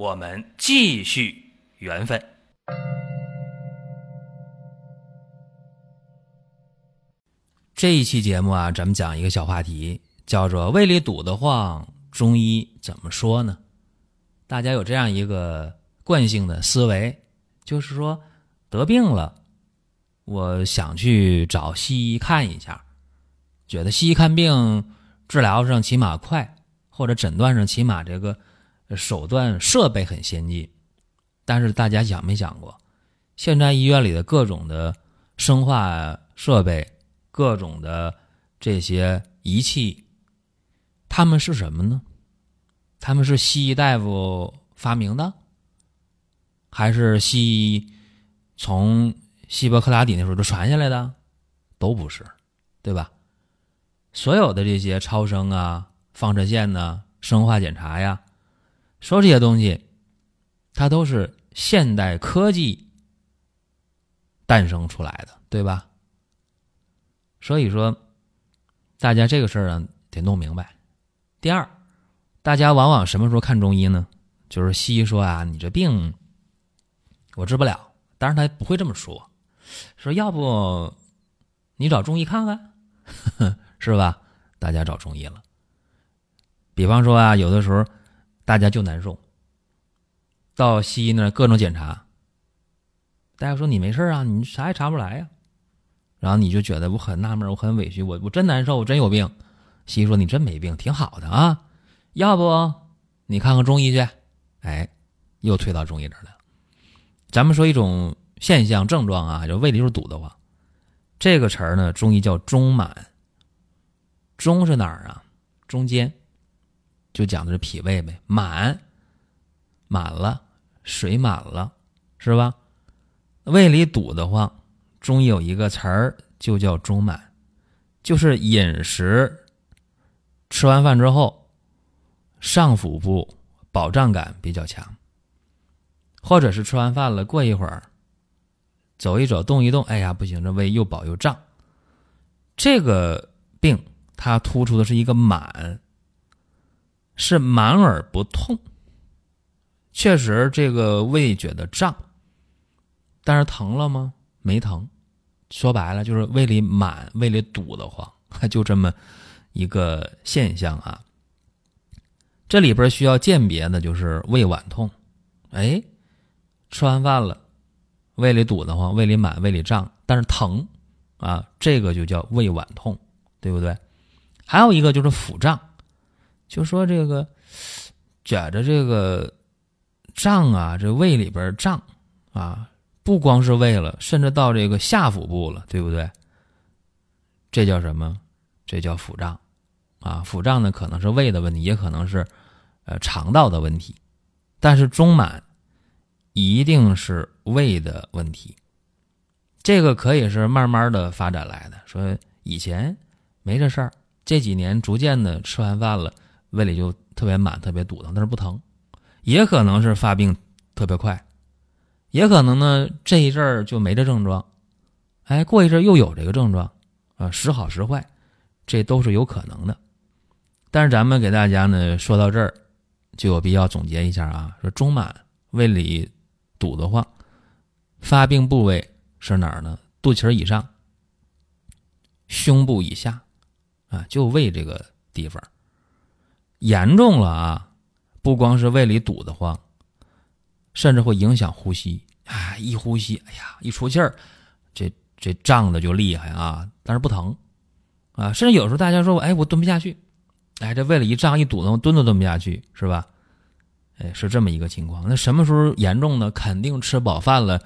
我们继续缘分。这一期节目啊，咱们讲一个小话题，叫做胃里堵得慌，中医怎么说呢？大家有这样一个惯性的思维，就是说得病了，我想去找西医看一下，觉得西医看病治疗上起码快，或者诊断上起码这个手段设备很先进。但是大家想没想过，现在医院里的各种的生化设备？各种的这些仪器，他们是什么呢？他们是西医大夫发明的，还是西医从希波克拉底那时候就传下来的？都不是，对吧？所有的这些超声啊、放射线呐、生化检查呀，说这些东西，它都是现代科技诞生出来的，对吧？所以说，大家这个事儿啊得弄明白。第二，大家往往什么时候看中医呢？就是西医说啊，你这病我治不了，当然他不会这么说，说要不你找中医看看，是吧？大家找中医了。比方说啊，有的时候大家就难受，到西医那各种检查，大夫说你没事啊，你啥也查不来呀。然后你就觉得我很纳闷，我很委屈，我我真难受，我真有病。西医说你真没病，挺好的啊。要不你看看中医去？哎，又推到中医这了。咱们说一种现象症状啊，就胃里就堵得慌。这个词儿呢，中医叫中满。中是哪儿啊？中间，就讲的是脾胃呗。满，满了，水满了，是吧？胃里堵得慌。中医有一个词儿，就叫中满，就是饮食吃完饭之后，上腹部饱胀感比较强，或者是吃完饭了，过一会儿走一走、动一动，哎呀，不行，这胃又饱又胀。这个病它突出的是一个满，是满而不痛。确实，这个胃觉得胀，但是疼了吗？没疼，说白了就是胃里满、胃里堵得慌，就这么一个现象啊。这里边需要鉴别的就是胃脘痛，哎，吃完饭了，胃里堵得慌，胃里满、胃里胀，但是疼啊，这个就叫胃脘痛，对不对？还有一个就是腹胀，就说这个觉着这个胀啊，这胃里边胀啊。不光是胃了，甚至到这个下腹部了，对不对？这叫什么？这叫腹胀啊！腹胀呢，可能是胃的问题，也可能是呃肠道的问题。但是中满一定是胃的问题。这个可以是慢慢的发展来的。说以前没这事儿，这几年逐渐的吃完饭了，胃里就特别满、特别堵疼，但是不疼。也可能是发病特别快。也可能呢，这一阵儿就没这症状，哎，过一阵儿又有这个症状，啊，时好时坏，这都是有可能的。但是咱们给大家呢说到这儿，就有必要总结一下啊，说中满胃里堵得慌，发病部位是哪儿呢？肚脐以上、胸部以下，啊，就胃这个地方，严重了啊，不光是胃里堵得慌。甚至会影响呼吸啊！一呼吸，哎呀，一出气儿，这这胀的就厉害啊！但是不疼啊！甚至有时候大家说，哎，我蹲不下去，哎，这胃里一胀一堵的，我蹲都蹲不下去，是吧？哎，是这么一个情况。那什么时候严重呢？肯定吃饱饭了，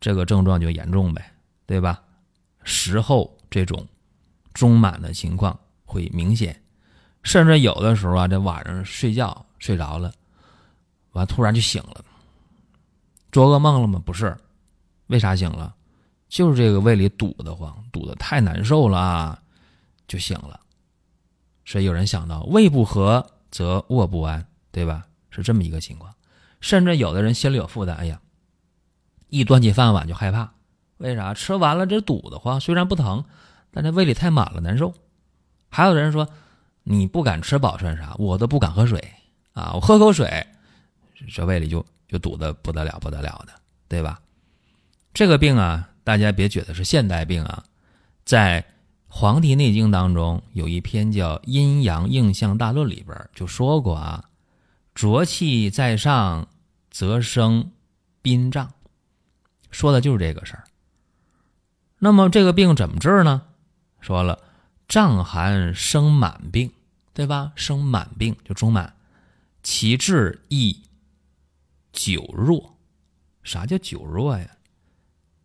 这个症状就严重呗，对吧？食后这种中满的情况会明显，甚至有的时候啊，这晚上睡觉睡着了，完突然就醒了。做噩梦了吗？不是，为啥醒了？就是这个胃里堵得慌，堵得太难受了啊，就醒了。所以有人想到，胃不和则卧不安，对吧？是这么一个情况。甚至有的人心里有负担，哎呀，一端起饭碗就害怕，为啥？吃完了这堵得慌，虽然不疼，但这胃里太满了，难受。还有人说，你不敢吃饱算啥？我都不敢喝水啊，我喝口水，这胃里就就堵得不得了，不得了的，对吧？这个病啊，大家别觉得是现代病啊，在《黄帝内经》当中有一篇叫《阴阳应象大论》里边就说过啊，浊气在上，则生宾胀，说的就是这个事儿。那么这个病怎么治呢？说了，胀寒生满病，对吧？生满病就中满，其治亦久弱。啥叫久弱呀？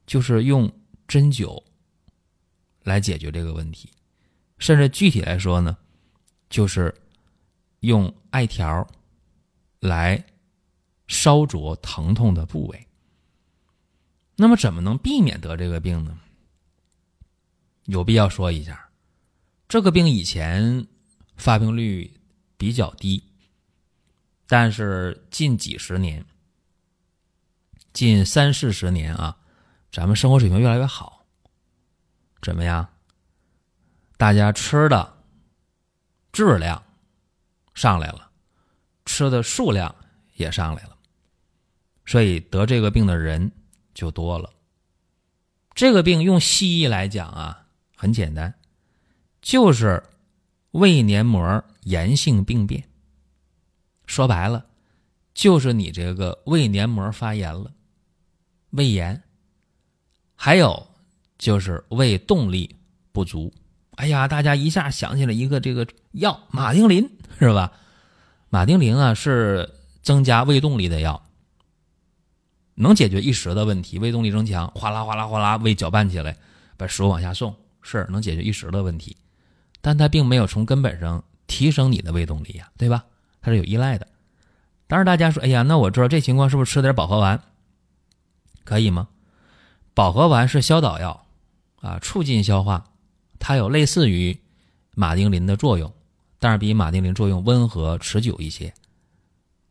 就是用针灸来解决这个问题，甚至具体来说呢，就是用艾条来烧灼疼痛的部位。那么，怎么能避免得这个病呢？有必要说一下，这个病以前发病率比较低，但是近几十年，近三四十年啊。咱们生活水平越来越好，怎么样？大家吃的质量上来了，吃的数量也上来了，所以得这个病的人就多了。这个病用西医来讲啊，很简单，就是胃黏膜炎性病变。说白了，就是你这个胃黏膜发炎了，胃炎。还有就是胃动力不足，哎呀，大家一下想起了一个这个药马丁啉是吧？马丁啉啊是增加胃动力的药，能解决一时的问题，胃动力增强，哗啦哗啦哗啦，胃搅拌起来，把食物往下送，是能解决一时的问题，但它并没有从根本上提升你的胃动力呀，对吧？它是有依赖的。当然，大家说，哎呀，那我知道这情况是不是吃点保和丸可以吗？保和丸是消导药，啊，促进消化，它有类似于马丁啉的作用，但是比马丁啉作用温和持久一些，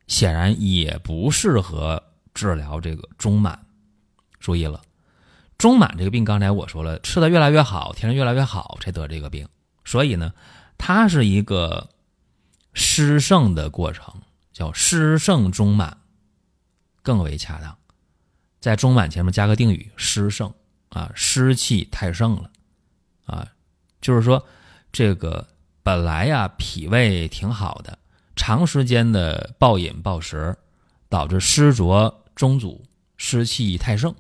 显然也不适合治疗这个中满。注意了，中满这个病，刚才我说了，吃的越来越好，天生越来越好才得这个病，所以呢，它是一个湿盛的过程，叫湿盛中满，更为恰当。在中满前面加个定语，湿盛啊，湿气太盛了，啊，就是说这个本来呀脾胃挺好的，长时间的暴饮暴食，导致湿浊中阻，湿气太盛，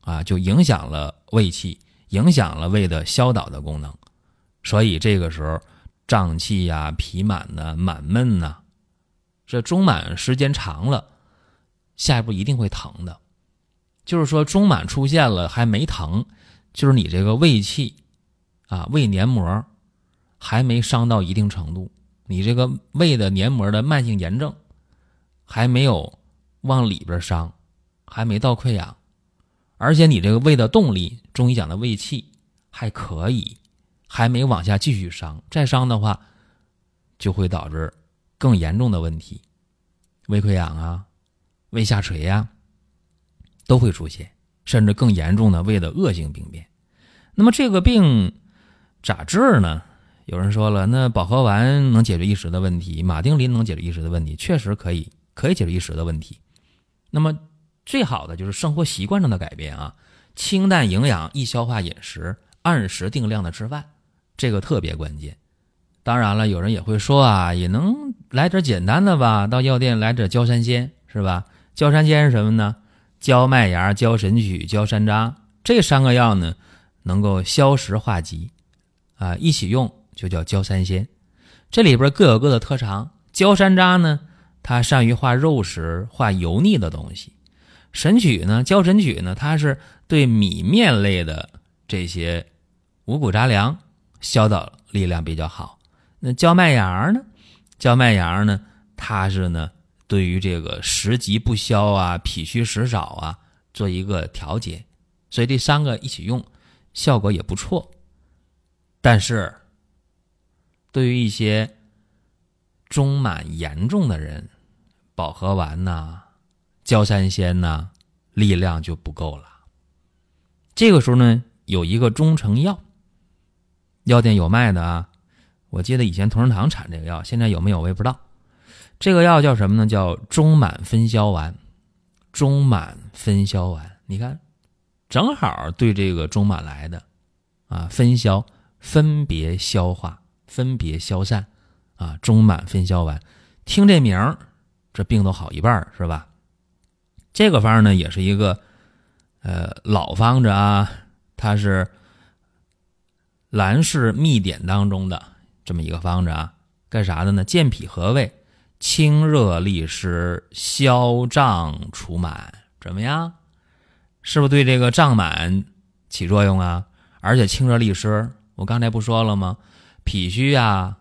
啊，就影响了胃气，影响了胃的消导的功能，所以这个时候胀气呀、脾满呐、满闷呐，这中满时间长了，下一步一定会疼的。就是说，中满出现了还没疼，就是你这个胃气啊，胃黏膜还没伤到一定程度，你这个胃的黏膜的慢性炎症还没有往里边伤，还没到溃疡，而且你这个胃的动力，中医讲的胃气还可以，还没往下继续伤，再伤的话就会导致更严重的问题，胃溃疡啊，胃下垂呀。都会出现，甚至更严重的胃的恶性病变。那么这个病咋治呢？有人说了，那保和丸能解决一时的问题，马丁啉能解决一时的问题，确实可以，可以解决一时的问题。那么最好的就是生活习惯上的改变啊，清淡营养、易消化饮食，按时定量的吃饭，这个特别关键。当然了，有人也会说啊，也能来点简单的吧，到药店来点焦山仙，是吧？焦山仙是什么呢？焦麦芽、焦神曲、焦山楂这三个药呢，能够消食化积，啊，一起用就叫焦三仙。这里边各有各的特长。焦山楂呢，它善于化肉食、化油腻的东西；神曲呢，焦神曲呢，它是对米面类的这些五谷杂粮消导力量比较好。那焦麦芽呢，焦麦芽呢，它是呢对于这个食积不消啊、脾虚食少啊做一个调节，所以这三个一起用效果也不错。但是，对于一些中满严重的人，保和丸呐、焦三仙呐，力量就不够了。这个时候呢，有一个中成药，药店有卖的啊。我记得以前同仁堂产这个药，现在有没有我也不知道。这个药叫什么呢？叫中满分销丸。中满分销丸，你看，正好对这个中满来的啊，分销分别消化、分别消散啊。中满分销丸，听这名儿，这病都好一半是吧？这个方呢，也是一个呃老方子啊，它是兰氏秘典当中的。这么一个方子啊，干啥的呢？健脾和胃，清热利湿，消胀除螨，怎么样？是不是对这个胀满起作用啊？而且清热利湿，我刚才不说了吗？脾虚啊，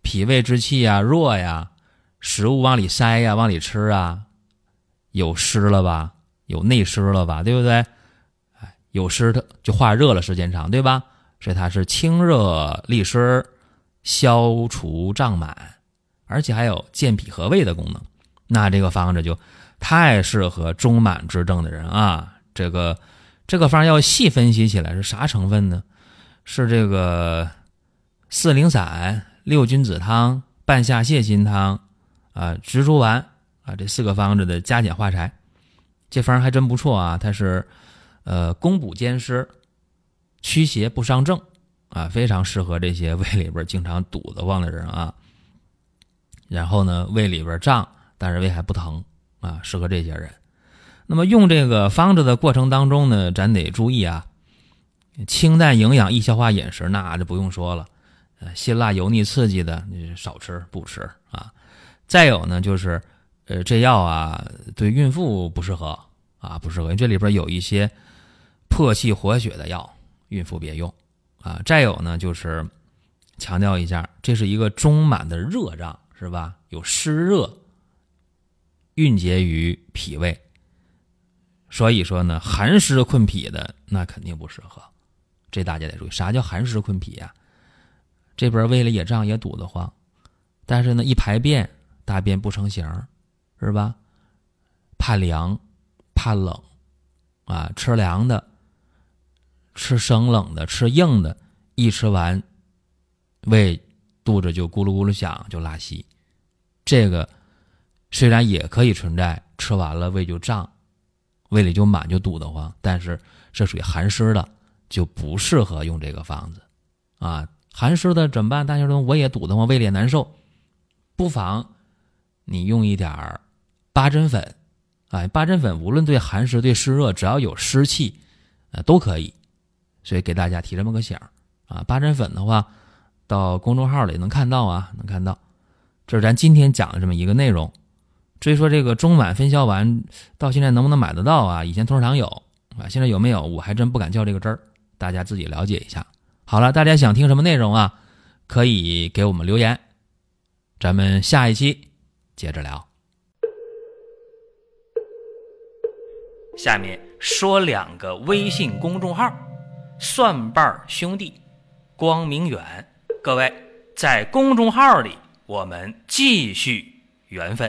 脾胃之气啊弱呀，食物往里塞呀，往里吃啊，有湿了吧？有内湿了吧？对不对？哎，有湿的就化热了，时间长，对吧？所以它是清热利湿。消除胀满，而且还有健脾和胃的功能，那这个方子就太适合中满之症的人啊！这个这个方要细分析起来是啥成分呢？是这个四灵散、六君子汤、半夏泻心汤啊、蜘蛛丸啊这四个方子的加减化裁，这方还真不错啊！它是呃攻补兼施，驱邪不伤正。啊，非常适合这些胃里边经常堵得慌的人啊。然后呢，胃里边胀，但是胃还不疼啊，适合这些人。那么用这个方子的过程当中呢，咱得注意啊，清淡营养易消化饮食那就不用说了，辛辣油腻刺激的你少吃不吃啊。再有呢，就是呃，这药啊对孕妇不适合啊，不适合，因为这里边有一些破气活血的药，孕妇别用。啊，再有呢，就是强调一下，这是一个中满的热胀，是吧？有湿热蕴结于脾胃，所以说呢，寒湿困脾的那肯定不适合。这大家得注意，啥叫寒湿困脾呀？这边胃里也胀也堵得慌，但是呢，一排便大便不成形，是吧？怕凉，怕冷，啊，吃凉的。吃生冷的，吃硬的，一吃完，胃肚子就咕噜咕噜响，就拉稀。这个虽然也可以存在，吃完了胃就胀，胃里就满就堵得慌，但是这属于寒湿的，就不适合用这个方子啊。寒湿的怎么办？大家说我也堵得慌，胃里也难受，不妨你用一点儿八珍粉，啊，八珍粉无论对寒湿对湿热，只要有湿气，呃，都可以。所以给大家提这么个醒儿啊，八珍粉的话，到公众号里能看到啊，能看到。这是咱今天讲的这么一个内容。至于说这个中满分销丸到现在能不能买得到啊？以前同仁堂有啊，现在有没有？我还真不敢较这个真儿，大家自己了解一下。好了，大家想听什么内容啊？可以给我们留言，咱们下一期接着聊。下面说两个微信公众号。蒜瓣兄弟，光明远，各位在公众号里，我们继续缘分。